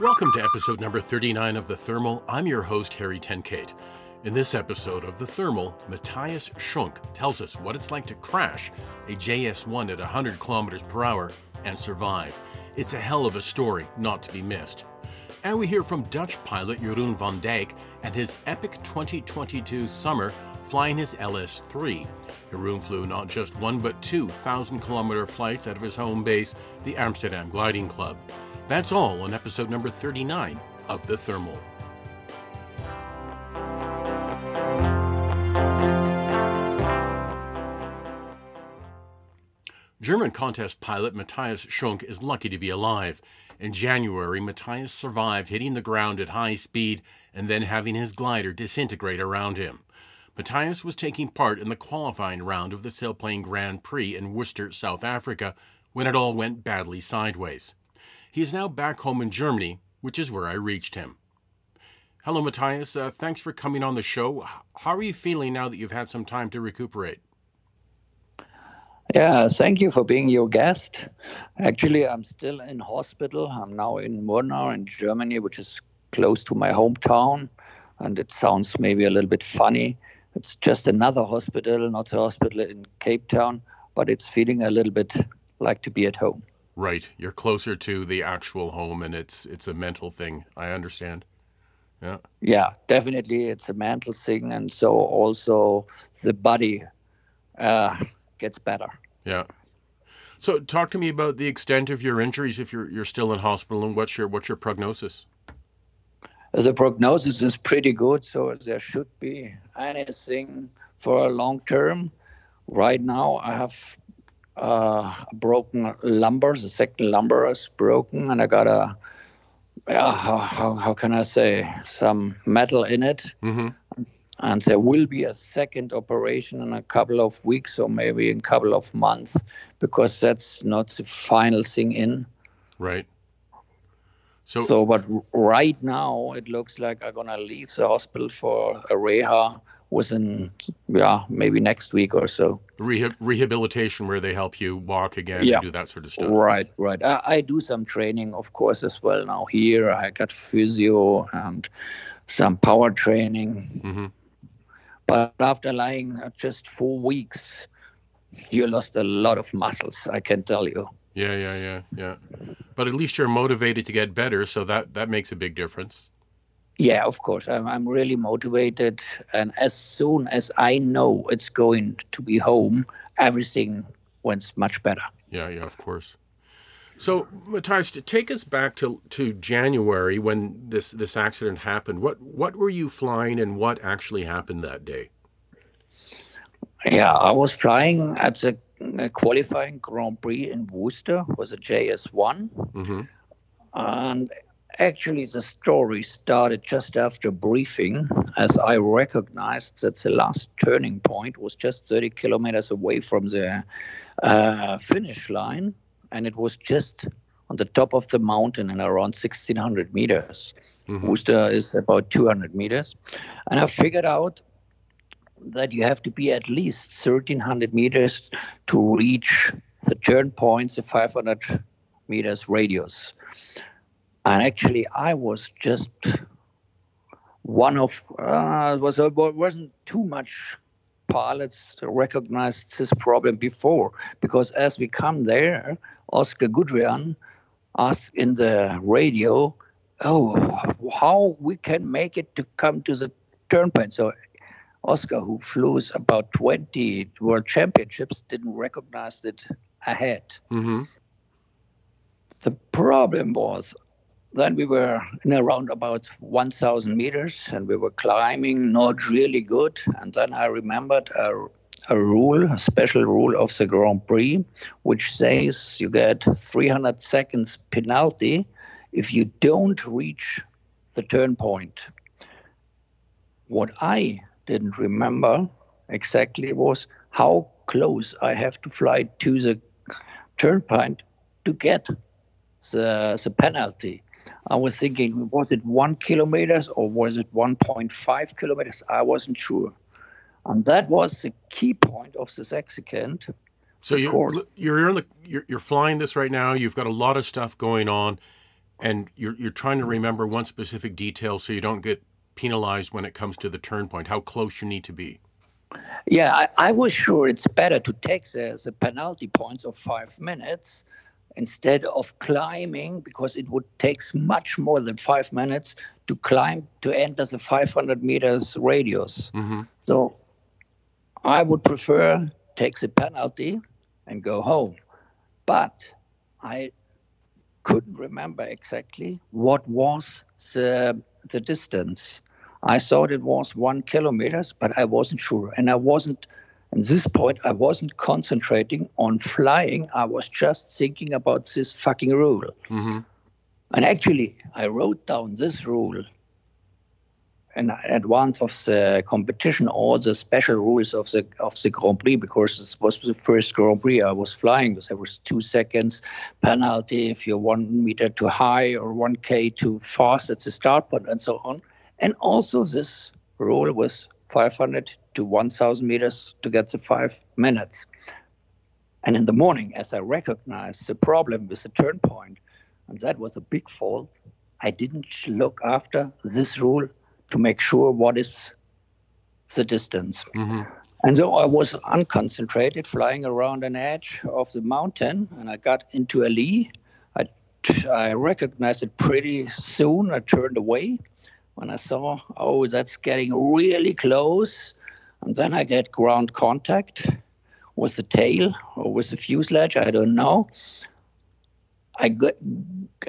Welcome to episode number 39 of The Thermal. I'm your host, Harry Tenkate. In this episode of The Thermal, Matthias Schunk tells us what it's like to crash a JS 1 at 100 kilometers per hour and survive. It's a hell of a story not to be missed. And we hear from Dutch pilot Jeroen van Dijk and his epic 2022 summer flying his LS 3. Jeroen flew not just one but two thousand 1,000 kilometer flights out of his home base, the Amsterdam Gliding Club. That's all on episode number 39 of The Thermal. German contest pilot Matthias Schunk is lucky to be alive. In January, Matthias survived hitting the ground at high speed and then having his glider disintegrate around him. Matthias was taking part in the qualifying round of the Sailplane Grand Prix in Worcester, South Africa, when it all went badly sideways. He is now back home in Germany, which is where I reached him. Hello, Matthias. Uh, thanks for coming on the show. How are you feeling now that you've had some time to recuperate? Yeah, thank you for being your guest. Actually, I'm still in hospital. I'm now in Murnau in Germany, which is close to my hometown. And it sounds maybe a little bit funny. It's just another hospital, not the hospital in Cape Town, but it's feeling a little bit like to be at home. Right. You're closer to the actual home and it's it's a mental thing. I understand. Yeah. Yeah, definitely it's a mental thing and so also the body uh, gets better. Yeah. So talk to me about the extent of your injuries if you're you're still in hospital and what's your what's your prognosis? The prognosis is pretty good, so there should be anything for a long term. Right now, I have uh, broken lumbar. The second lumbar is broken, and I got a yeah, how, how, how can I say some metal in it. Mm-hmm and there will be a second operation in a couple of weeks or maybe in a couple of months because that's not the final thing in right so so but right now it looks like i'm gonna leave the hospital for a reha within yeah maybe next week or so Rehab, rehabilitation where they help you walk again yeah. and do that sort of stuff right right I, I do some training of course as well now here i got physio and some power training mm-hmm. But after lying just four weeks, you lost a lot of muscles, I can tell you. Yeah, yeah, yeah, yeah. But at least you're motivated to get better, so that that makes a big difference. Yeah, of course. I'm, I'm really motivated. And as soon as I know it's going to be home, everything went much better. Yeah, yeah, of course. So, Matthias, to take us back to, to January when this, this accident happened, what, what were you flying and what actually happened that day? Yeah, I was flying at the qualifying Grand Prix in Worcester, was a JS1. Mm-hmm. And actually, the story started just after briefing, as I recognized that the last turning point was just 30 kilometers away from the uh, finish line and it was just on the top of the mountain and around 1600 meters. Mm-hmm. Is about 200 meters. And I figured out that you have to be at least 1300 meters to reach the turn points, the 500 meters radius. And actually, I was just one of, uh, was, uh, wasn't too much pilots recognized this problem before because as we come there, Oscar Goudriaan asked in the radio, "Oh, how we can make it to come to the turnpike?" So Oscar, who flew about 20 world championships, didn't recognize it ahead. Mm-hmm. The problem was then we were in around about 1,000 meters and we were climbing, not really good. And then I remembered a, a rule, a special rule of the Grand Prix, which says you get 300 seconds penalty if you don't reach the turn point. What I didn't remember exactly was how close I have to fly to the turn point to get the, the penalty. I was thinking, was it one kilometers or was it 1.5 kilometers? I wasn't sure. And that was the key point of this accident. So you're you're in the you're, you're flying this right now. You've got a lot of stuff going on. and you're you're trying to remember one specific detail so you don't get penalized when it comes to the turn point. How close you need to be. Yeah, I, I was sure it's better to take the, the penalty points of five minutes instead of climbing because it would take much more than five minutes to climb to enter the 500 meters radius. Mm-hmm. So I would prefer take the penalty and go home. But I couldn't remember exactly what was the, the distance. I thought it was one kilometers, but I wasn't sure. And I wasn't, at this point, I wasn't concentrating on flying. I was just thinking about this fucking rule. Mm-hmm. And actually, I wrote down this rule in advance of the competition, all the special rules of the of the Grand Prix, because this was the first Grand Prix I was flying. There was two seconds penalty if you're one meter too high or one k too fast at the start point, and so on. And also, this rule was 500 to 1,000 meters to get the five minutes. And in the morning, as I recognized the problem with the turn point, and that was a big fault, I didn't look after this rule to make sure what is the distance. Mm-hmm. And so I was unconcentrated, flying around an edge of the mountain, and I got into a lee. I, I recognized it pretty soon. I turned away when I saw, oh, that's getting really close. And then I get ground contact with the tail or with the fuselage, I don't know. I get,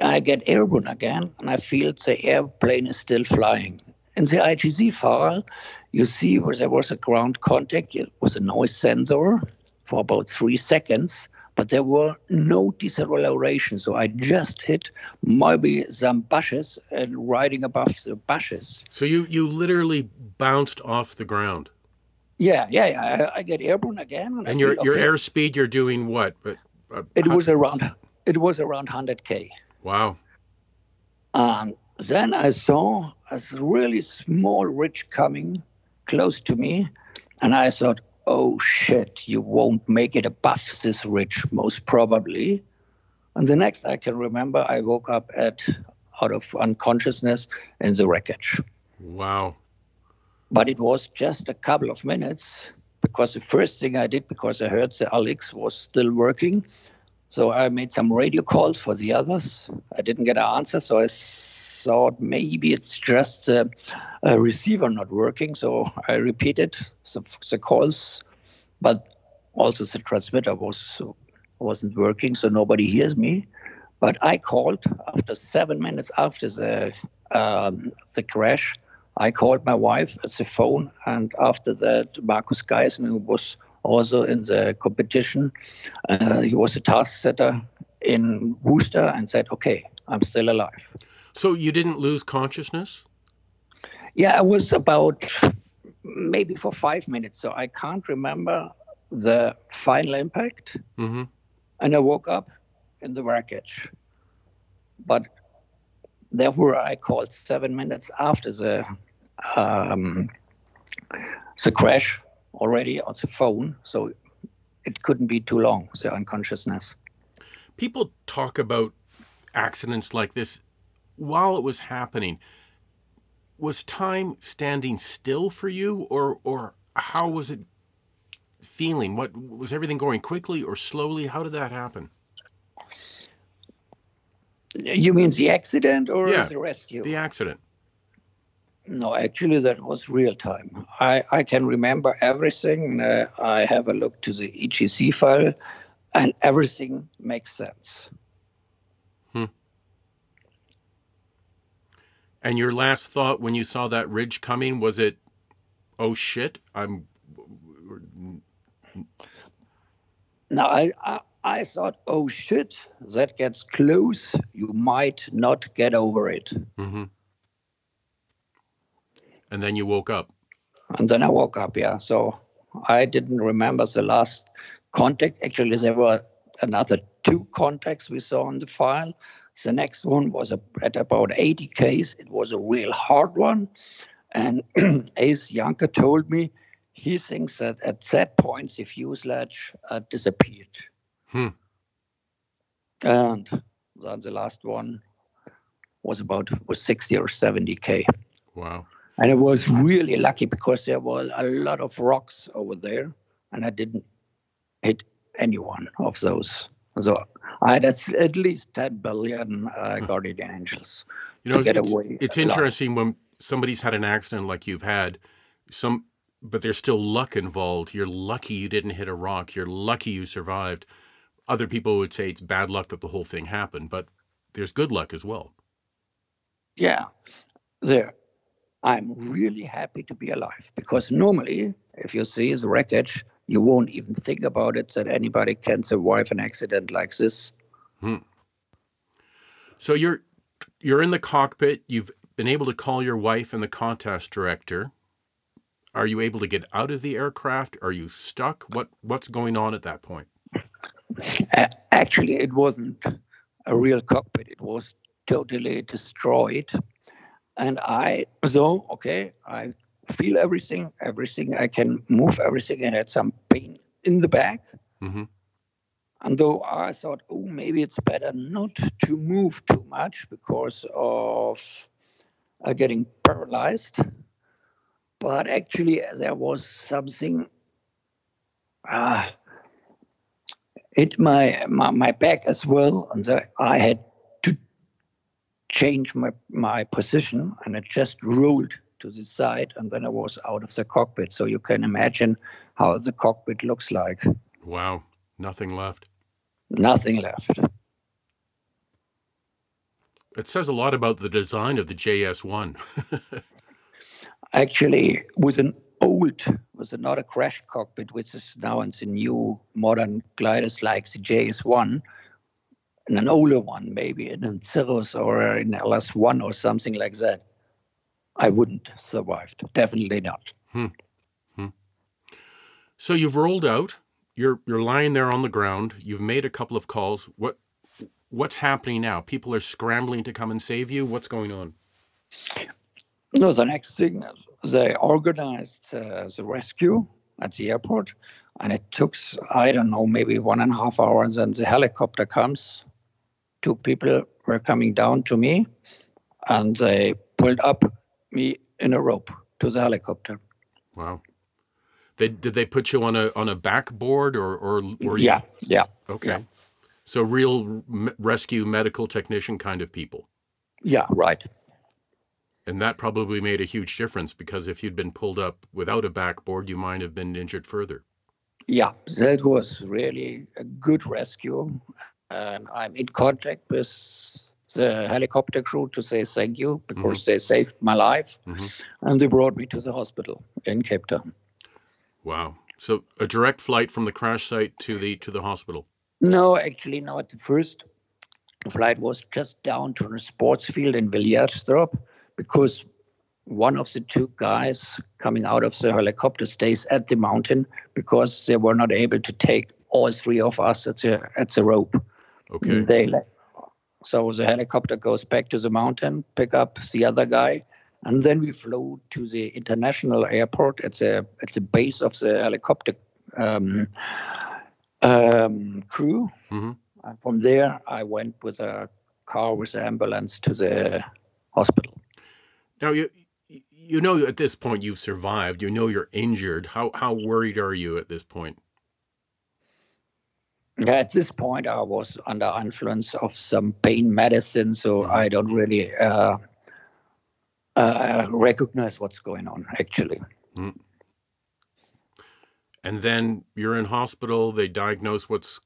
I get airborne again, and I feel the airplane is still flying. In the IGC file, you see where there was a ground contact, it was a noise sensor for about three seconds, but there were no deceleration. So I just hit maybe some bushes and riding above the bushes. So you you literally bounced off the ground. Yeah, yeah, yeah. I, I get airborne again. And, and your your okay. airspeed, you're doing what? But uh, it was around it was around 100k. Wow. And then I saw a really small ridge coming close to me, and I thought, oh shit, you won't make it above this ridge, most probably. And the next I can remember, I woke up at out of unconsciousness in the wreckage. Wow. But it was just a couple of minutes because the first thing I did, because I heard the Alex was still working, so I made some radio calls for the others. I didn't get an answer, so I thought maybe it's just a, a receiver not working. So I repeated the, the, calls, but also the transmitter was wasn't working, so nobody hears me. But I called after seven minutes after the um, the crash. I called my wife at the phone, and after that, Markus Geisman who was also in the competition. Uh, he was a task setter in Worcester and said, "Okay, I'm still alive." So you didn't lose consciousness? Yeah, it was about maybe for five minutes. So I can't remember the final impact. Mm-hmm. And I woke up in the wreckage. But therefore, I called seven minutes after the um, the crash already on the phone. So it couldn't be too long, the unconsciousness. People talk about accidents like this while it was happening, was time standing still for you, or or how was it feeling? What was everything going quickly or slowly? How did that happen? You mean the accident or yeah, the rescue? The accident. No, actually, that was real time. I, I can remember everything. Uh, I have a look to the IGC file, and everything makes sense. Hmm. And your last thought when you saw that ridge coming was it, oh shit, I'm. No, I, I, I thought, oh shit, that gets close. You might not get over it. Mm-hmm. And then you woke up. And then I woke up, yeah. So I didn't remember the last contact. Actually, there were another two contacts we saw on the file. The next one was a, at about 80 Ks. It was a real hard one. And Uys Jonker told me he thinks that at that point the fuselage uh, disappeared. Hmm. And then the last one was about was 60 or 70 k. Wow. And I was really lucky because there were a lot of rocks over there, and I didn't hit any one of those. So I had at least 10 billion uh, guardian angels. You know, it's, it's interesting when somebody's had an accident like you've had, some, but there's still luck involved. You're lucky you didn't hit a rock. You're lucky you survived. Other people would say it's bad luck that the whole thing happened, but there's good luck as well. Yeah, there. I'm really happy to be alive because normally, if you see the wreckage, you won't even think about it that anybody can survive an accident like this. Hmm. So you're you're in the cockpit. You've been able to call your wife and the contest director. Are you able to get out of the aircraft? Are you stuck? What what's going on at that point? Actually, it wasn't a real cockpit. It was totally destroyed. And I so okay, I feel everything, everything. I can move everything, and had some pain in the back. Mm-hmm. And though I thought, oh, maybe it's better not to move too much because of uh, getting paralyzed. But actually, there was something uh, hit my, my, my back as well. And so I had to change my, my position and it just rolled to the side. And then I was out of the cockpit. So you can imagine how the cockpit looks like. Wow. Nothing left nothing left. It says a lot about the design of the JS1. Actually, with an old, was not a crash cockpit, which is now in the new modern gliders like the JS1, and an older one, maybe in a Cirrus or in LS1 or something like that, I wouldn't survived. Definitely not. Hmm. Hmm. So you've rolled out you're you're lying there on the ground. You've made a couple of calls. What what's happening now? People are scrambling to come and save you. What's going on? No, the next thing they organized uh, the rescue at the airport, and it took I don't know maybe one and a half hours. And the helicopter comes. Two people were coming down to me, and they pulled up me in a rope to the helicopter. Wow. They did they put you on a on a backboard or or were you? Yeah, yeah. Okay. Yeah. So real rescue medical technician kind of people. Yeah, right. And that probably made a huge difference because if you'd been pulled up without a backboard, you might have been injured further. Yeah, that was really a good rescue. And I'm in contact with the helicopter crew to say thank you because mm-hmm. they saved my life. Mm-hmm. And they brought me to the hospital in Cape Town. Wow. So a direct flight from the crash site to the to the hospital. No, actually not. The first flight was just down to the sports field in Villiersdorp because one of the two guys coming out of the helicopter stays at the mountain because they were not able to take all three of us at the at the rope. Okay. They so the helicopter goes back to the mountain, pick up the other guy, and then we flew to the international airport at the at the base of the helicopter um, um, crew. Mm-hmm. And from there, I went with a car with the ambulance to the hospital. Now you you know at this point you've survived. You know you're injured. How how worried are you at this point? At this point, I was under influence of some pain medicine, so mm-hmm. I don't really uh, uh, recognize what's going on actually. Mm. And then you're in hospital. They diagnose what's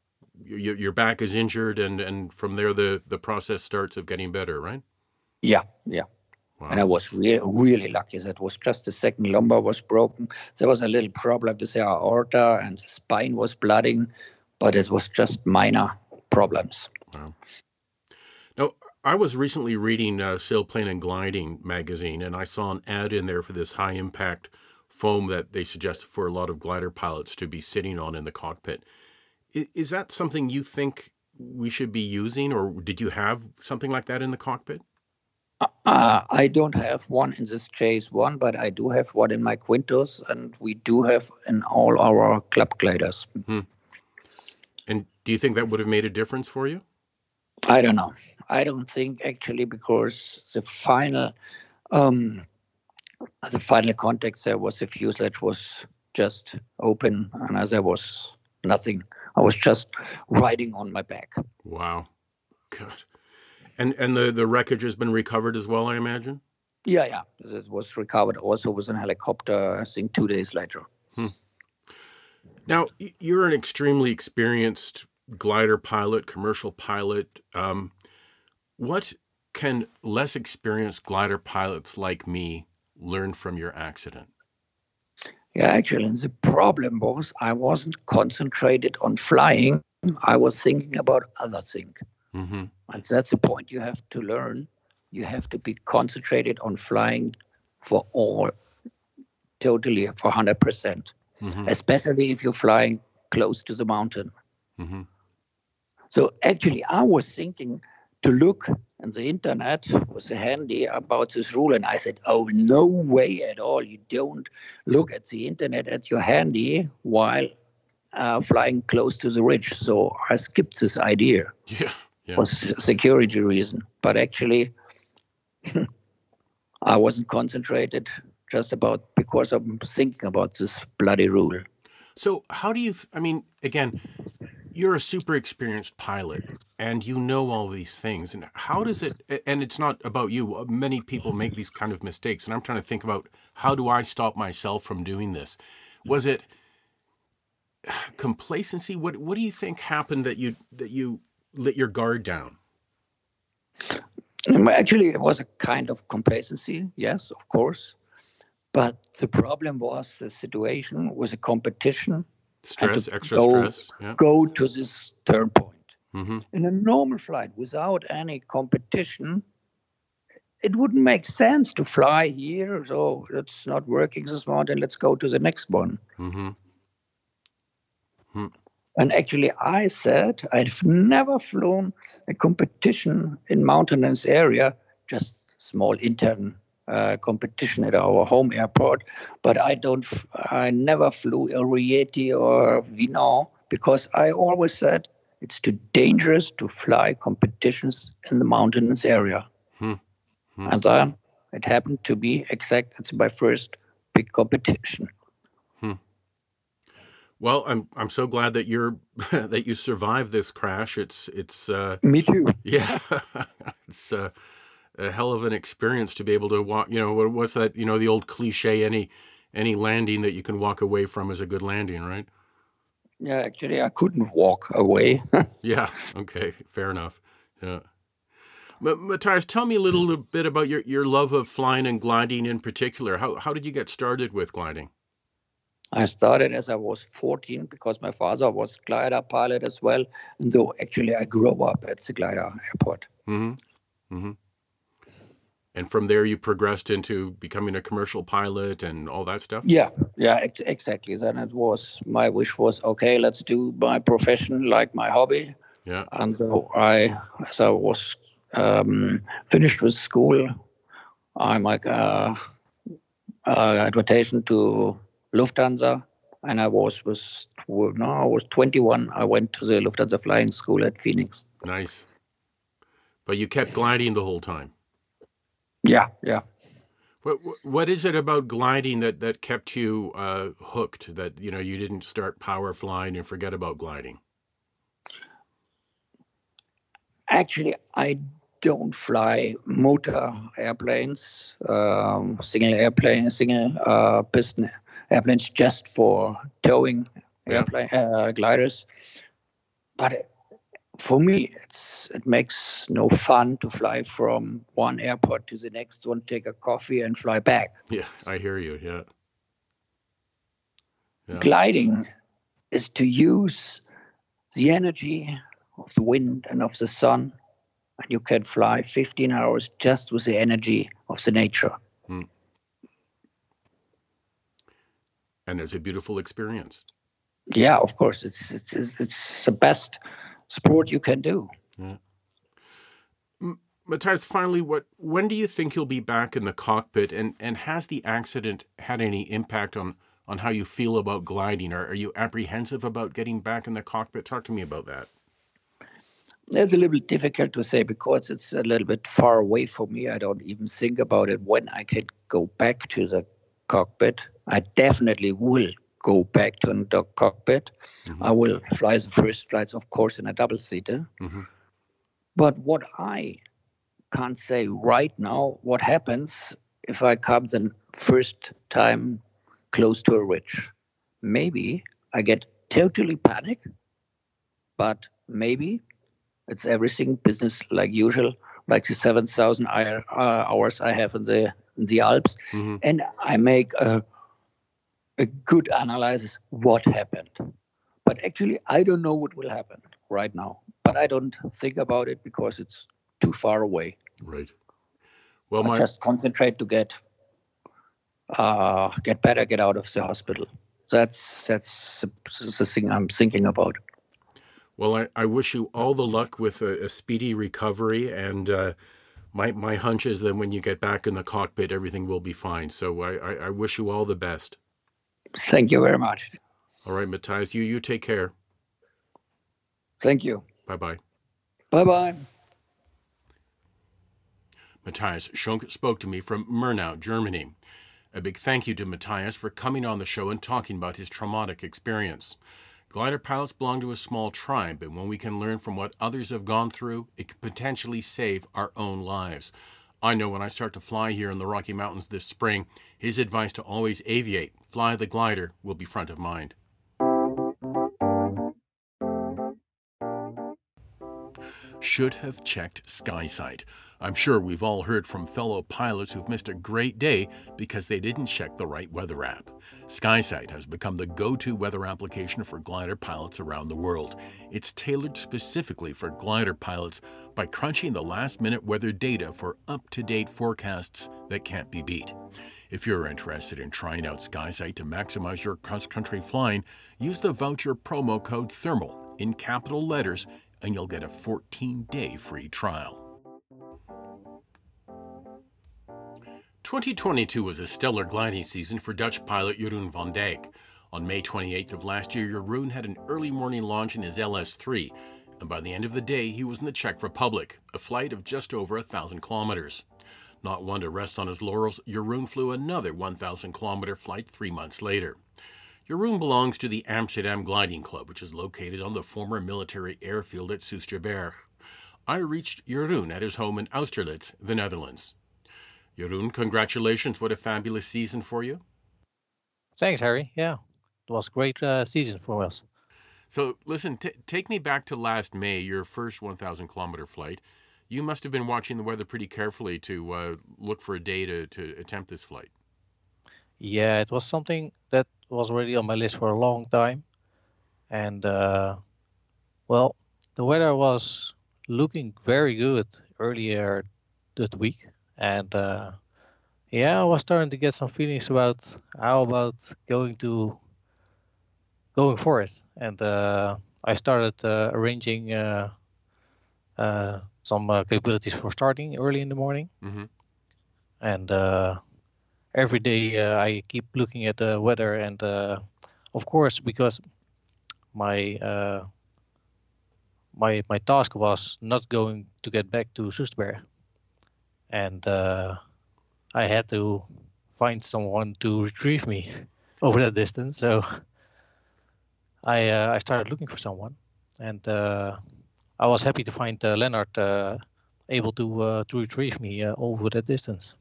your, your back is injured, and and from there the the process starts of getting better, right? Yeah, yeah. Wow. And I was really, really lucky. That was just the second lumbar was broken. There was a little problem with the aorta, and the spine was blooding, but it was just minor problems. Wow. Now, I was recently reading uh, Sailplane and Gliding magazine, and I saw an ad in there for this high impact foam that they suggest for a lot of glider pilots to be sitting on in the cockpit. Is, is that something you think we should be using, or did you have something like that in the cockpit? Uh, uh I don't have one in this JS1, but I do have one in my Quintus, and we do have in all our club gliders. Hmm. Do you think that would have made a difference for you? I don't know. I don't think actually because the final um, the final contact there was the fuselage was just open and there was nothing. I was just riding on my back. Wow, God. And and the the wreckage has been recovered as well, I imagine. Yeah, yeah, it was recovered also with a helicopter. I think two days later. Hmm. Now you're an extremely experienced glider pilot, commercial pilot. Um, what can less experienced glider pilots like me learn from your accident? Yeah, actually, the problem was I wasn't concentrated on flying. I was thinking about other things. Mm-hmm. And that's the point you have to learn. You have to be concentrated on flying for all, totally for 100%, percent mm-hmm. especially if you're flying close to the mountain. Mm-hmm. So actually, I was thinking to look on the internet was handy about this rule, and I said, "Oh, no way at all! You don't look at the internet at your handy while uh, flying close to the ridge." So I skipped this idea. Yeah, yeah. for security reason, but actually, I wasn't concentrated just about because I'm thinking about this bloody rule. So how do you? I mean, again, you're a super experienced pilot and you know all these things and how does it and it's not about you uh, many people make these kind of mistakes and i'm trying to think about how do i stop myself from doing this? Was it complacency? What what do you think happened that you that you let your guard down? Um, actually it was a kind of complacency yes of course but the problem was the situation was a competition stress, extra go, stress. Yeah. Go to this turn point. Mm-hmm. In a normal flight, without any competition, it wouldn't make sense to fly here. So it's not working this morning. Let's go to the next one. Mm-hmm. Hmm. And actually, I said I've never flown a competition in mountainous area, just small intern uh, competition at our home airport, but I don't. I never flew a Rieti or Vinon because I always said it's too dangerous to fly competitions in the mountainous area. Hmm. Hmm. And then it happened to be exact. It's my first big competition. Hmm. Well, I'm I'm so glad that you're that you survived this crash. It's it's uh, me too. Yeah, it's. Uh, a hell of an experience to be able to walk. You know, what's that? You know, the old cliche: any any landing that you can walk away from is a good landing, right? Yeah, actually, I couldn't walk away. yeah. Okay. Fair enough. Yeah. But Matthias, tell me a little bit about your, your love of flying and gliding in particular. How how did you get started with gliding? I started as I was 14 because my father was glider pilot as well. And so actually I grew up at the glider airport. Mm-hmm. Mm-hmm and from there you progressed into becoming a commercial pilot and all that stuff? Yeah yeah ex- exactly. Then it was my wish was okay let's do my profession like my hobby. Yeah. And so i as i was um, finished with school i like uh, uh, advertising to lufthansa. And i was was no i was 21 i went to the lufthansa flying school at phoenix. Nice. But you kept gliding the whole time yeah, yeah. What what is it about gliding that that kept you uh, hooked? That you know you didn't start power flying and forget about gliding. Actually, I don't fly motor airplanes, um, single airplane, single uh, piston airplanes, just for towing yeah. airplane uh, gliders. But for me, it's it makes no fun to fly from one airport to the next one, take a coffee, and fly back. Yeah, I hear you. Yeah. yeah. Gliding is to use the energy of the wind and of the sun, and you can fly 15 hours just with the energy of the nature. Hmm. And it's a beautiful experience. Yeah, of course, it's it's it's the best sport you can do. Yeah. Matthias, finally, what when do you think you'll be back in the cockpit, and and has the accident had any impact on on how you feel about gliding? Or are you apprehensive about getting back in the cockpit? Talk to me about that. it's a little bit difficult to say because it's a little bit far away for me. I don't even think about it when I can go back to the cockpit. I definitely will go back to the cockpit. Mm-hmm. I will fly the first flights, of course, in a double seater. Mm-hmm. But what I can't say right now, what happens if I come the first time close to a ridge? Maybe I get totally panic, but maybe it's everything business like usual, like the 7,000 uh, hours I have in the in the Alps, mm-hmm. and I make a a good analysis what happened. But actually, I don't know what will happen right now. But I don't think about it because it's too far away. Right. Well, my... just concentrate to get uh, get better, get out of the hospital. That's that's the thing I'm thinking about. Well, I, I wish you all the luck with a, a speedy recovery, and uh, my my hunch is that when you get back in the cockpit, everything will be fine. So I, I, I wish you all the best. Thank you very much. All right, Matthias, you you take care. Thank you. Bye bye. Bye bye. Matthias Schunk spoke to me from Murnau, Germany. A big thank you to Matthias for coming on the show and talking about his traumatic experience. Glider pilots belong to a small tribe, and when we can learn from what others have gone through, it could potentially save our own lives. I know when I start to fly here in the Rocky Mountains this spring, his advice to always aviate, fly the glider, will be front of mind. Should have checked SkySight. I'm sure we've all heard from fellow pilots who've missed a great day because they didn't check the right weather app. SkySight has become the go to weather application for glider pilots around the world. It's tailored specifically for glider pilots by crunching the last minute weather data for up to date forecasts that can't be beat. If you're interested in trying out SkySight to maximize your cross country flying, use the voucher promo code THERMAL in capital letters and you'll get a 14 day free trial. 2022 was a stellar gliding season for Dutch pilot Jeroen van Dijk. On May 28th of last year, Jeroen had an early morning launch in his LS3, and by the end of the day, he was in the Czech Republic, a flight of just over a thousand kilometers. Not one to rest on his laurels, Jeroen flew another 1,000 kilometer flight three months later. Jeroen belongs to the Amsterdam Gliding Club, which is located on the former military airfield at Soesterberg. I reached Jeroen at his home in Austerlitz, the Netherlands. Jeroen, congratulations. What a fabulous season for you. Thanks, Harry. Yeah, it was a great uh, season for us. So, listen, t- take me back to last May, your first 1,000 kilometer flight. You must have been watching the weather pretty carefully to uh, look for a day to, to attempt this flight. Yeah, it was something that was already on my list for a long time. And, uh, well, the weather was looking very good earlier that week and uh, yeah, I was starting to get some feelings about how about going to going for it, and uh, I started uh, arranging uh, uh, some uh, capabilities for starting early in the morning, mm-hmm. and every day I keep looking at the weather, and of course because my my my task was not going to get back to Soesterberg and uh, I had to find someone to retrieve me over that distance. So I uh, I started looking for someone, and uh, I was happy to find uh, Leonard uh, able to uh, to retrieve me over that distance.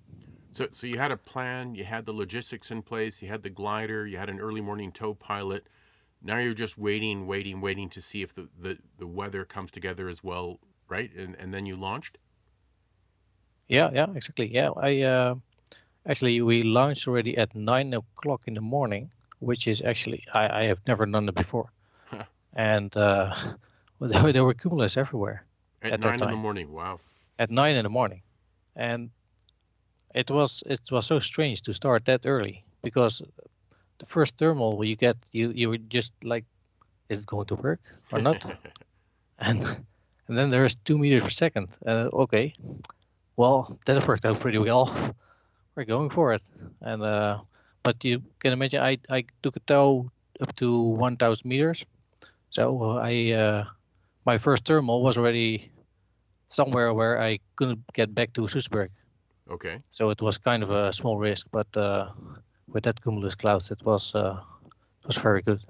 So, so you had a plan, you had the logistics in place, you had the glider, you had an early morning tow pilot. Now you're just waiting, waiting, waiting to see if the, the, the weather comes together as well, right? And and then you launched. Yeah, yeah, exactly. Yeah, I uh, actually we launched already at nine o'clock in the morning, which is actually I, I have never done it before, and uh, there were cumulus everywhere at, at nine in the morning. Wow! At nine in the morning, and it was it was so strange to start that early because the first thermal you get you you were just like, is it going to work or not? and and then there's two meters per second. Uh, okay, well, that worked out pretty well. We're going for it, and uh, but you can imagine I I took a tow up to 1,000 meters, so uh, I uh, my first thermal was already somewhere where I couldn't get back to Soesterberg. Okay. So it was kind of a small risk, but uh, with that cumulus clouds, it was uh, it was very good.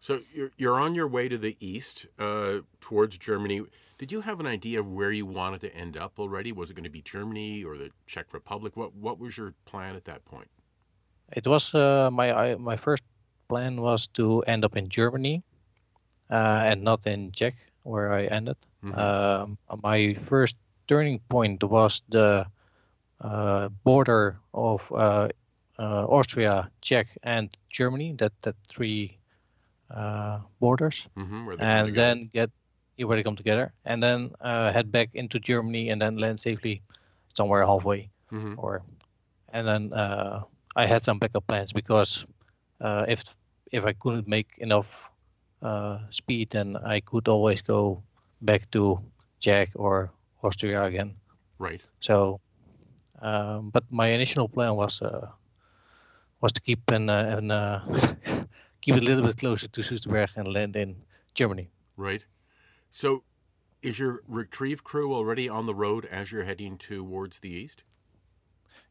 So you're you're on your way to the east, uh, towards Germany. Did you have an idea of where you wanted to end up already? Was it going to be Germany or the Czech Republic? What what was your plan at that point? It was uh, my I, my first plan was to end up in Germany, uh, and not in Czech where I ended. Mhm. Um, my first turning point was the border of uh, uh, Austria, Czech, and Germany. That that three uh, borders, mm-hmm, where they and then get where they come together, and then uh, head back into Germany, and then land safely somewhere halfway Mhm. or and then uh, I had some backup plans because uh, if if I couldn't make enough uh, speed, then I could always go back to Czech or Austria again. Right. So, um, but my initial plan was uh, was to keep and uh, and uh, keep it a little bit closer to Soesterberg and land in Germany. Right. So, is your retrieve crew already on the road as you're heading towards the east?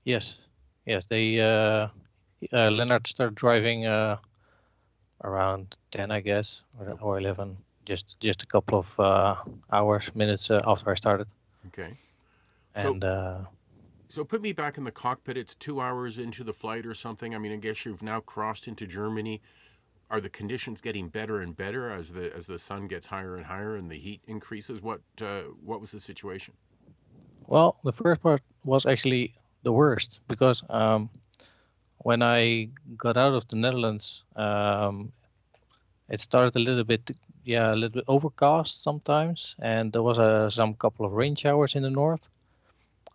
Yes, yes. They uh, uh, Leonard started driving uh, around ten, I guess, or, or eleven. Just just a couple of uh, hours, minutes uh, after I started, Okay. So- and uh, So put me back in the cockpit. It's two hours into the flight or something. I mean, I guess you've now crossed into Germany. Are the conditions getting better and better as the as the sun gets higher and higher and the heat increases? What uh, what was the situation? well, the first part was actually the worst because um, when I got out of the Netherlands, um, it started a little bit, yeah, a little bit overcast sometimes, and there was a, some couple of rain showers in the north.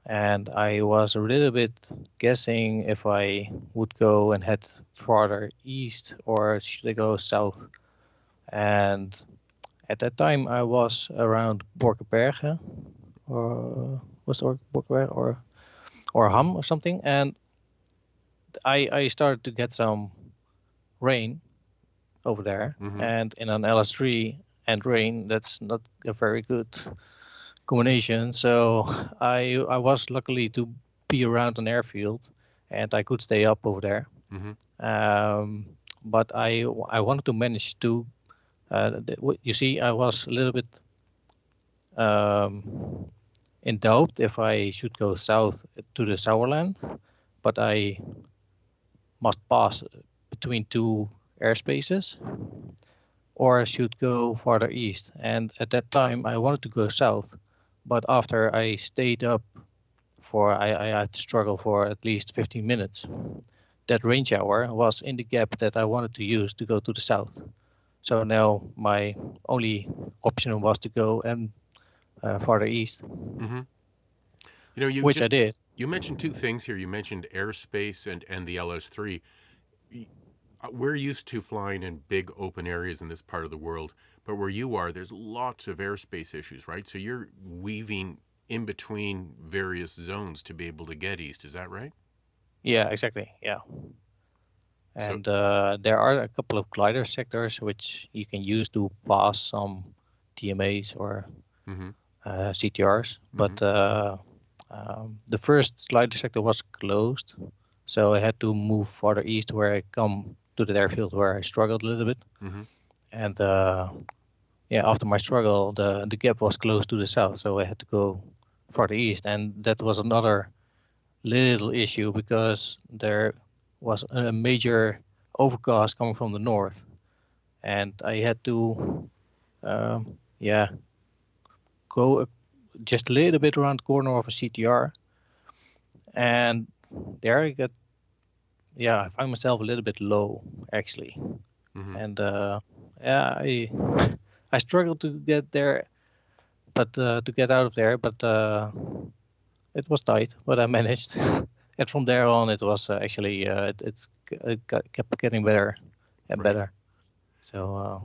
And I was a little bit guessing if I would go and head farther east or should I go south. And at that time, I was around Borkenbergen, or was it Borkenberg or or Hamm or something, and I I started to get some rain over there, Mhm. and in an LS3 and rain, that's not a very good combination. So I I was luckily to be around an airfield, and I could stay up over there. Mhm. Um, but I I wanted to manage to. Uh, you see, I was a little bit um, in doubt if I should go south to the Sauerland, but I must pass between two airspaces, or I should go farther east. And at that time, I wanted to go south, but after I stayed up for, I, I had to struggle for at least 15 minutes. That rain shower was in the gap that I wanted to use to go to the south. So now my only option was to go and uh, farther east, Mm-hmm. You know, you which I did. you mentioned two things here. You mentioned airspace and and the LS3. Uh, We're used to flying in big open areas in this part of the world, but where you are, there's lots of airspace issues, right? So you're weaving in between various zones to be able to get east. Is that right? Yeah, exactly. Yeah. So- And uh, there are a couple of glider sectors which you can use to pass some TMAs or Mm-hmm. uh, CTRs, but uh, um, the first glider sector was closed, so I had to move farther east where I come to the airfield where I struggled a little bit. Mhm. And uh, yeah, after my struggle, the the gap was close to the south, so I had to go farther east, and that was another little issue because there was a major overcast coming from the north, and I had to, um, yeah, go just a little bit around the corner of a CTR, and there I got, yeah, I found myself a little bit low actually, Mm-hmm. and uh, yeah, I I struggled to get there, but uh, to get out of there, but uh, it was tight, but I managed. and from there on, it was uh, actually uh, it, it's it got, kept getting better and Right. better. So uh,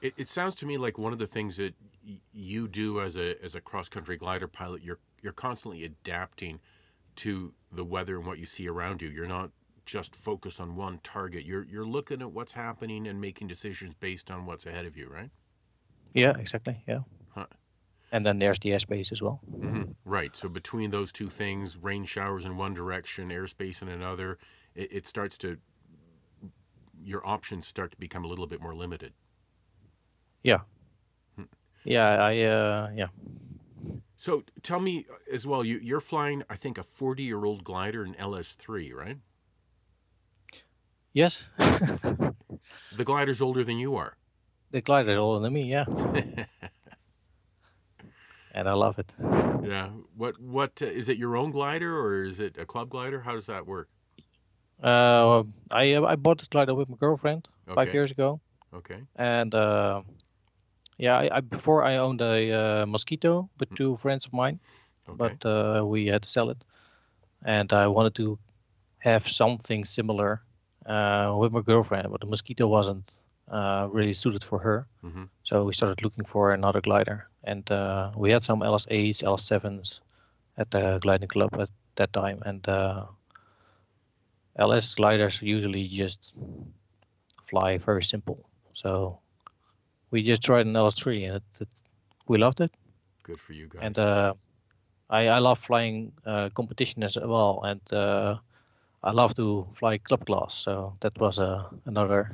It, it sounds to me like one of the things that y- you do as a as a cross country glider pilot, you're you're constantly adapting to the weather and what you see around you. You're not just focused on one target. You're you're looking at what's happening and making decisions based on what's ahead of you, right? Yeah, exactly. Yeah. Huh. And then there's the airspace as well. hmm Right. So between those two things, rain showers in one direction, airspace in another, it, it starts to your options start to become a little bit more limited. Yeah. Hmm. Yeah, I uh yeah. So tell me as well, you, you're flying, I think, a 40 year old glider in LS3, right? Yes. The glider's older than you are. The glider is older than me, yeah. And I love it. yeah. What what uh, is it? Your own glider or is it a club glider? How does that work? Uh I uh, I bought this glider with my girlfriend five years ago. Okay. And uh yeah, I, I before I owned a uh, mosquito with Mm. two friends of mine. Okay. but uh, we had to sell it. And I wanted to have something similar uh, with my girlfriend, but the mosquito wasn't uh, really suited for her. hmm So we started looking for another glider, and uh, we had some LS8s, LS7s at the gliding club at that time, and uh, LS gliders usually just fly very simple. So we just tried an LS3, and it, it, we loved it Good for you guys. and uh, I I love flying uh, competition as well, and uh, I love to fly club class. So that was uh, another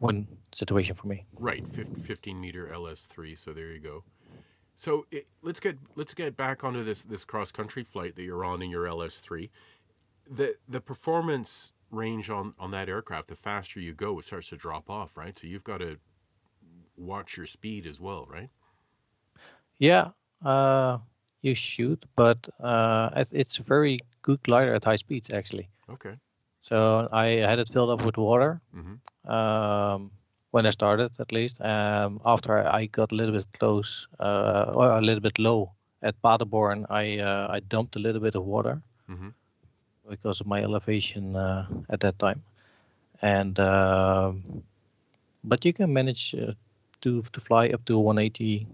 win situation for me. Right, 15 meter LS3. So there you go. So it, let's get let's get back onto this this cross country flight that you're on in your LS3. The the performance range on on that aircraft, the faster you go, it starts to drop off, right? So you've got to watch your speed as well, right? Yeah, uh, you shoot, but uh, it's a very good glider at high speeds actually. Okay. So I had it filled up with water hmm um, when I started, at least. Um, after I got a little bit close uh, or a little bit low at Paderborn, I uh, I dumped a little bit of water. hmm because of my elevation uh, at that time. And um, but you can manage uh, to to fly up to 180,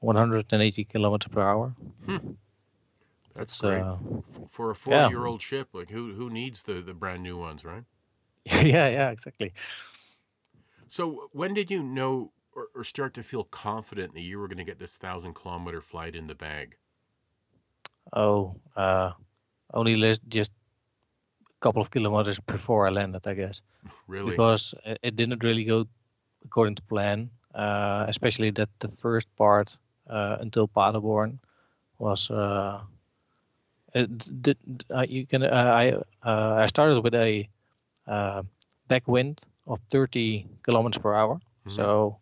180 kilometers per hour. That's great. uh, For a four-year-old ship, like who who needs the the brand new ones, right? yeah, yeah, exactly. So when did you know or, or start to feel confident that you were going to get this thousand kilometer flight in the bag? Oh, uh, only less, just a couple of kilometers before I landed, I guess. Really? because it, it didn't really go according to plan. Uh, especially that the first part uh, until Paderborn was. Uh, it did, uh, you can. Uh, I uh, I started with a uh, backwind of 30 kilometers per hour. Mhm. So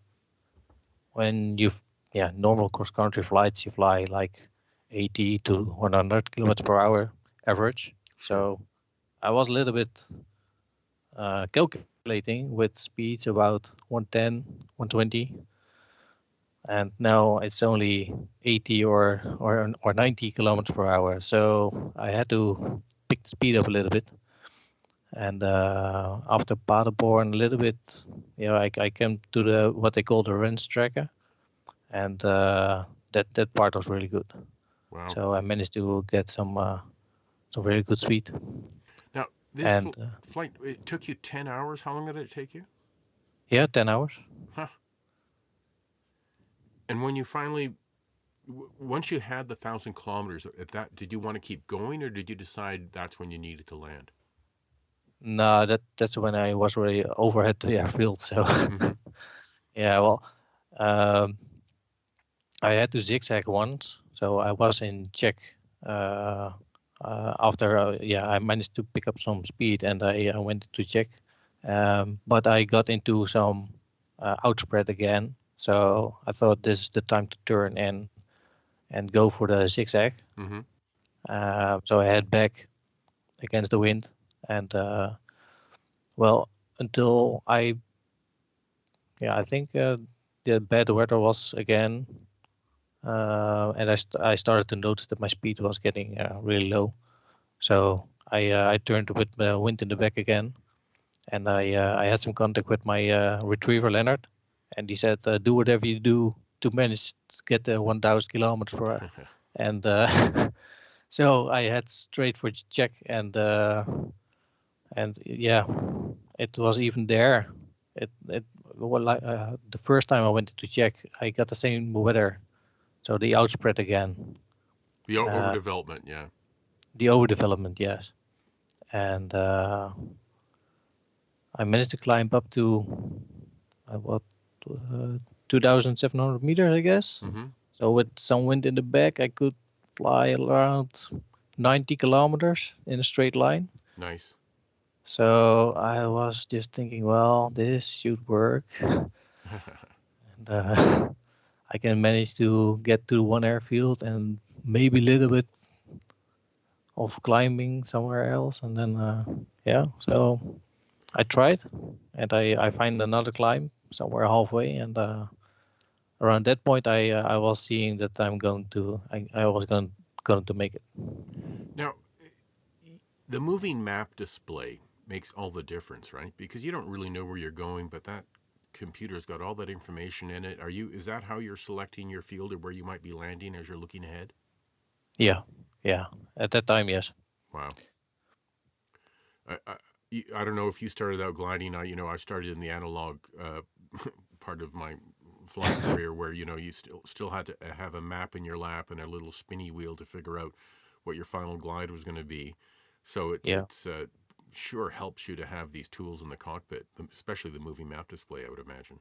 when you yeah normal cross country flights you fly like 80 to 100 kilometers per hour average. So I was a little bit uh, calculating with speeds about 110, 120, and now it's only 80 or or or 90 kilometers per hour. So I had to pick the speed up a little bit. And uh, after Paderborn, a little bit, you know, I, I came to the what they call the Rennstrecke, and uh, that that part was really good. Wow. So I managed to get some uh, some really good speed. now this and fl- uh, flight it took you 10 hours. How long did it take you? yeah, 10 hours. Huh. And when you finally w- once you had the thousand kilometers, at that did you want to keep going, or did you decide that's when you needed to land? No, that that's when I was already overhead the airfield. So Mhm. yeah, well, um, I had to zigzag once. So I was in Czech uh, uh, after uh, yeah I managed to pick up some speed and I, I went to Czech, um, but I got into some uh, outspread again. So I thought this is the time to turn and and go for the zigzag. Mhm. Uh, so I head back against the wind, and uh, well, until I, yeah, I think uh, the bad weather was again, uh, and I st- I started to notice that my speed was getting uh, really low. So I uh, I turned with the wind in the back again, and I uh, I had some contact with my uh, retriever Leonard, and he said, uh, "Do whatever you do to manage to get the 1,000 kilometers per hour." and uh, so I had straight for Czech, and uh, and yeah, it was even there. It it well, like, uh, the first time I went to Czech, I got the same weather, so the outspread again, The o- Uh, overdevelopment, yeah. the overdevelopment, yes, and uh, I managed to climb up to uh, what uh, 2,700 meters, I guess. hmm So with some wind in the back, I could fly around 90 kilometers in a straight line. Nice. So I was just thinking, well, this should work. And, uh, I can manage to get to one airfield and maybe a little bit of climbing somewhere else. And then, uh, yeah, so I tried and I, I find another climb somewhere halfway. And uh, around that point, I uh, I was seeing that I'm going to, I, I was going, going to make it. Now, the moving map display makes all the difference, right? Because you don't really know where you're going, but that computer's got all that information in it. Are you? Is that how you're selecting your field or where you might be landing as you're looking ahead? Yeah, yeah. At that time, yes. Wow. I, I, I don't know if you started out gliding. I, you know, I started in the analog uh, part of my flying career, where you know you still still had to uh, have a map in your lap and a little spinny wheel to figure out what your final glide was going to be. So it's Yeah. it's uh, sure helps you to have these tools in the cockpit, especially the moving map display. I would imagine.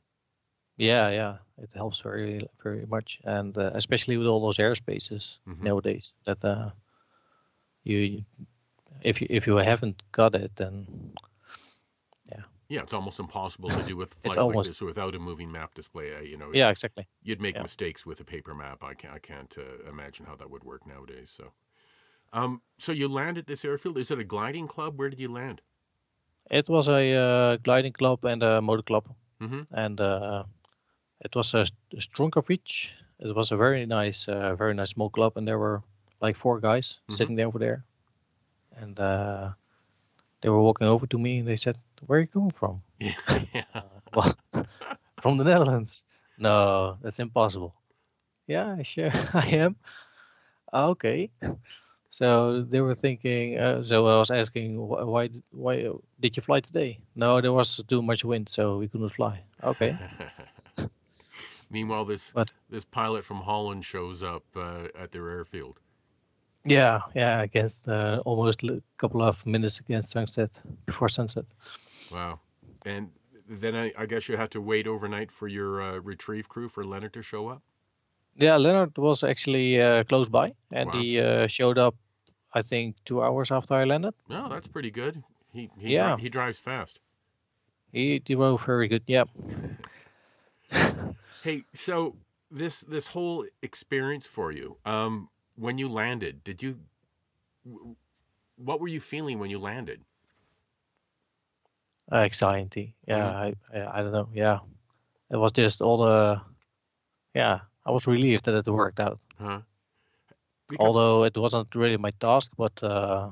Yeah, yeah, it helps very, very much, and uh, especially with all those airspaces Mhm. nowadays. That uh, you, if you if you haven't got it, then Yeah, yeah, it's almost impossible to do with flight almost- like this without a moving map display. Uh, you know, yeah, exactly. you'd make Yeah. mistakes with a paper map. I can't, I can't uh, imagine how that would work nowadays. So, um, so you land at this airfield. Is it a gliding club? Where did you land? It was a uh, gliding club and a motor club, hmm and uh, it was a, st- Strunkervich. It was a very nice, uh, very nice small club, and there were like four guys Mhm. sitting there over there, and uh, they were walking over to me, and they said, "Where are you coming from?" yeah. Well, from the Netherlands. No, that's impossible. Yeah, sure, I am. "Ah, Okay. So they were thinking. Uh, so I was asking, wh- why, why did you fly today? No, there was too much wind, so we couldn't fly. Okay. Meanwhile, this But- this pilot from Holland shows up uh, at their airfield. Yeah, yeah. Against uh, almost a couple of minutes against sunset, before sunset. Wow. And then I, I guess you had to wait overnight for your uh, retrieve crew for Leonard to show up. Yeah, Leonard was actually uh, close by, and Wow. he uh, showed up. I think two hours after I landed. No, that's pretty good. He he, dri- Yeah. he drives fast. He drove very good. Yeah. Hey, so this this whole experience for you, um, when you landed, did you, w- what were you feeling when you landed? Uh, anxiety. Yeah, Mhm. I, I I don't know. Yeah, it was just all the. Yeah, I was relieved that it worked out. Huh? Although it wasn't really my task, but uh,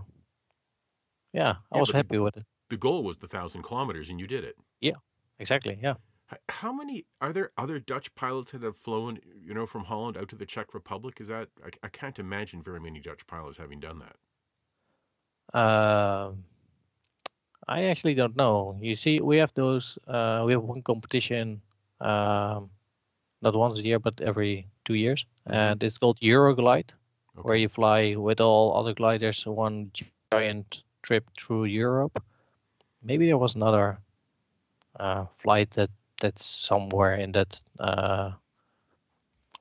yeah, I Yeah, was but the- happy with it. the goal was the thousand kilometers, and you did it. Yeah, exactly. Yeah. How many are there other Dutch pilots that have flown, you know, from Holland out to the Czech Republic? Is that I, I can't imagine very many Dutch pilots having done that. Um, I actually don't know. You see, we have those. Uh, we have one competition, um, not once a year, but every two years, Mhm. and it's called Euroglide. where you fly with all other gliders one giant trip through Europe. Maybe there was another uh, flight that that's somewhere in that uh,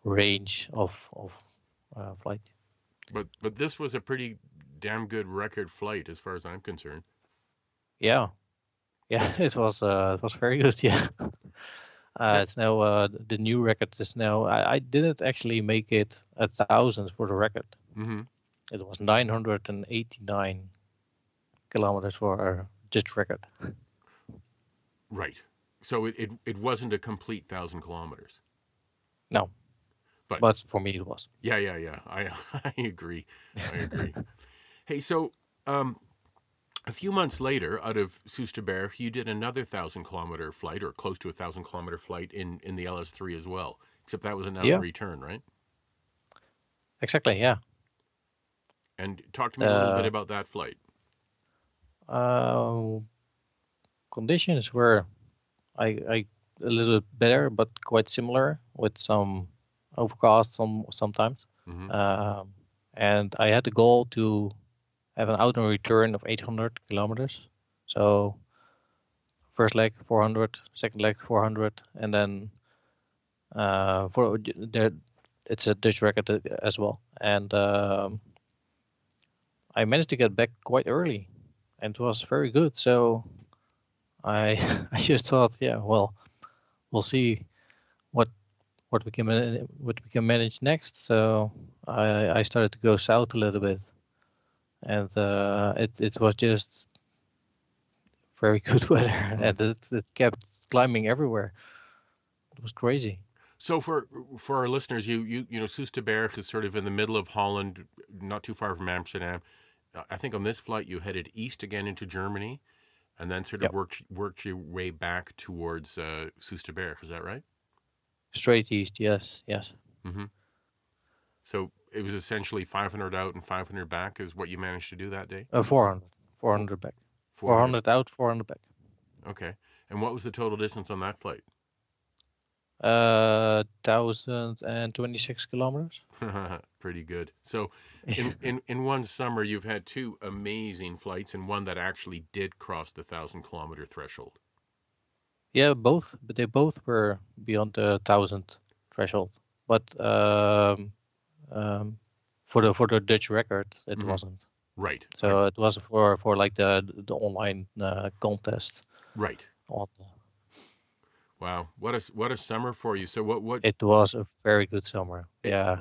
range of of uh, flight. But but this was a pretty damn good record flight as far as I'm concerned. Yeah, yeah, it was uh, it was very good. Yeah. Uh, it's now uh, the new record is now. I, I didn't actually make it a thousand for the record. hmm It was 989 kilometers for Dutch record. Right. So it, it, it wasn't a complete thousand kilometers. No. But- But for me it was. Yeah, yeah, yeah. I I agree. I agree. hey, so um, a few months later, out of Soesterberg, you did another thousand kilometer flight, or close to a thousand kilometer flight in in the LS3 as well. Except that was an out Yeah. return, right? Exactly, yeah. And talk to me a little bit Uh, about that flight. Uh, conditions were I I a little better, but quite similar with some overcast some sometimes. hmm Um, and I had the goal to have an out and return of 800 kilometers. So first leg 400, second leg 400, and then uh, for there it's a Dutch record as well. And um, I managed to get back quite early, and it was very good. So I I just thought, yeah, well, we'll see what what we can what we can manage next. So I I started to go south a little bit, and uh, it it was just very good weather, and it, it kept climbing everywhere. It was crazy. So for for our listeners, you you you know Soesterberg is sort of in the middle of Holland, not too far from Amsterdam. Uh, I think on this flight you headed east again into Germany, and then sort of Yep. worked worked your way back towards uh, Soesterberg. Is that right? Straight east, yes, yes. Mm-hmm. So it was essentially 500 out and 500 back is what you managed to do that day. Uh, 400, 400 back, 400 out, 400 back. Okay. And what was the total distance on that flight? Uh, thousand and twenty-six kilometers. Pretty good. So in, in in one summer you've had two amazing flights and one that actually did cross the thousand kilometer threshold. Yeah, both, but they both were beyond the thousand threshold. But um, um, for the for the Dutch record, it Mhm. wasn't. Right. So it was for for like the the online uh, contest. right. On Wow. What a what a summer for you. So what what it was a very good summer. It- Yeah,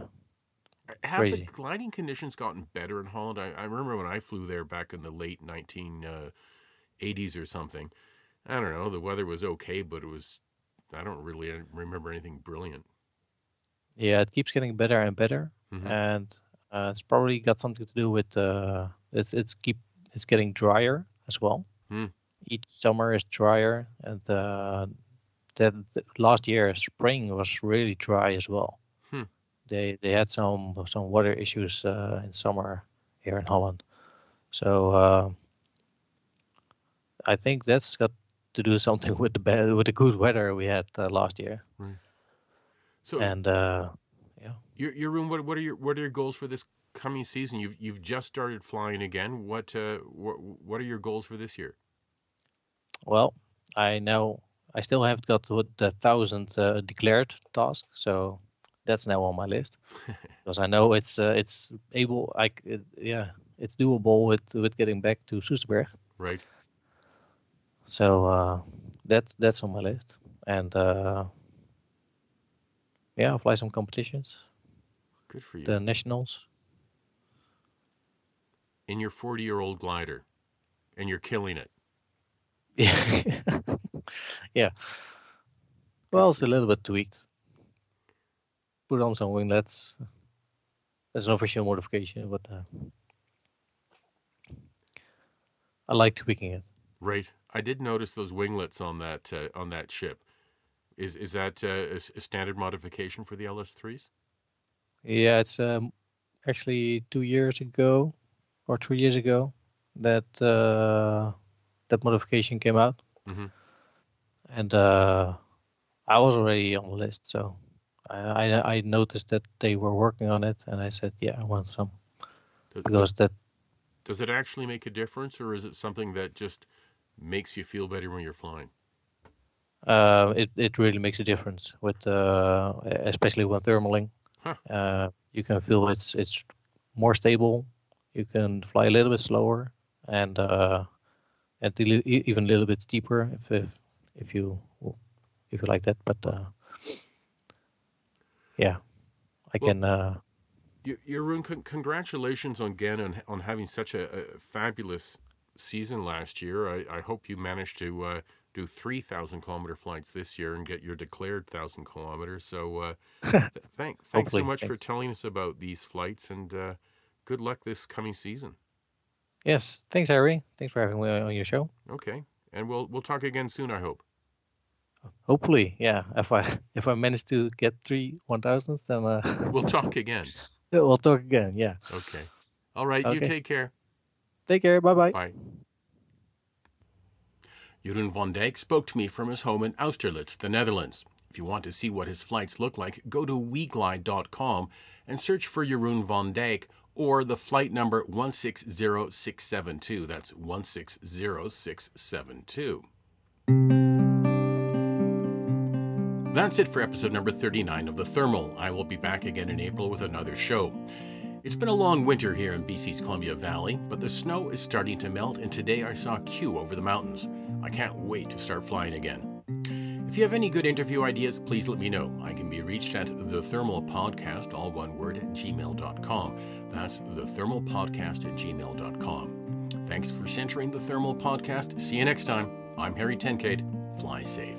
have crazy. the gliding conditions gotten better in Holland? I, I remember when I flew there back in the late 1980s or something. I don't know. The weather was okay, but it was I don't really remember anything brilliant. yeah, it keeps getting better and better, Mhm. and uh, it's probably got something to do with uh, it's it's keep it's getting drier as well. Hmm. Each summer is drier, and uh, that last year spring was really dry as well. Hmm. They they had some some water issues uh, in summer here in Holland, so uh, I think that's got to do something with the bad, with the good weather we had uh, last year. So And uh, Your your room. What what are your what are your goals for this coming season? You've you've just started flying again. What uh what what are your goals for this year? Well, I now I still haven't got the thousand uh, declared task, so that's now on my list because I know it's uh, it's able. I it, yeah, it's doable with with getting back to Soesterberg. Right. So uh, that's that's on my list, and uh, yeah, I'll fly some competitions, Good for you. the nationals. In your forty year old glider, and you're killing it. Yeah, yeah. Well, it's a little bit tweaked. Put on some winglets. That's an official modification, but uh, I like tweaking it. Right. I did notice those winglets on that uh, on that ship. Is is that a, a, a standard modification for the LS3s? Yeah, it's um, actually two years ago or three years ago that uh, that modification came out, Mhm. and uh, I was already on the list, so I, I I noticed that they were working on it, and I said, yeah, I want some Does, because that does it actually make a difference, or is it something that just makes you feel better when you're flying? Uh, it it really makes a difference with uh, especially when thermaling. Huh. Uh, you can feel it's it's more stable. You can fly a little bit slower and uh, and even a little bit steeper if if, if you if you like that. But uh, yeah, I Well- can. Uh, Jeroen, con- congratulations on again on, on having such a, a fabulous season last year. I, I hope you managed to uh, do 3,000 kilometer flights this year and get your declared 1,000 kilometers. So uh, th- thank, thanks so much for telling us about these flights and uh, good luck this coming season. yes, thanks, Harry. Thanks for having me on your show. Okay. And we'll, we'll talk again soon, I hope. Hopefully, yeah. If I if I manage to get three one thousands, then uh, We'll talk again. we'll talk again. Yeah. Okay. All right. You take care. Take care. Bye-bye. bye. Jeroen van Dijk spoke to me from his home in Austerlitz, the Netherlands. If you want to see what his flights look like, go to weglide.com and search for Jeroen van Dijk or the flight number 160672. That's 160672. That's it for episode number 39 of The Thermal. I will be back again in April with another show. It's been a long winter here in BC's Columbia Valley, but the snow is starting to melt, and today I saw cu over the mountains. I can't wait to start flying again. If you have any good interview ideas, please let me know. I can be reached at the Thermal Podcast, all one word, at gmail.com. That's the Thermal Podcast at gmail.com. Thanks for centering the Thermal Podcast. See you next time. I'm Harry Tenkate. Fly safe.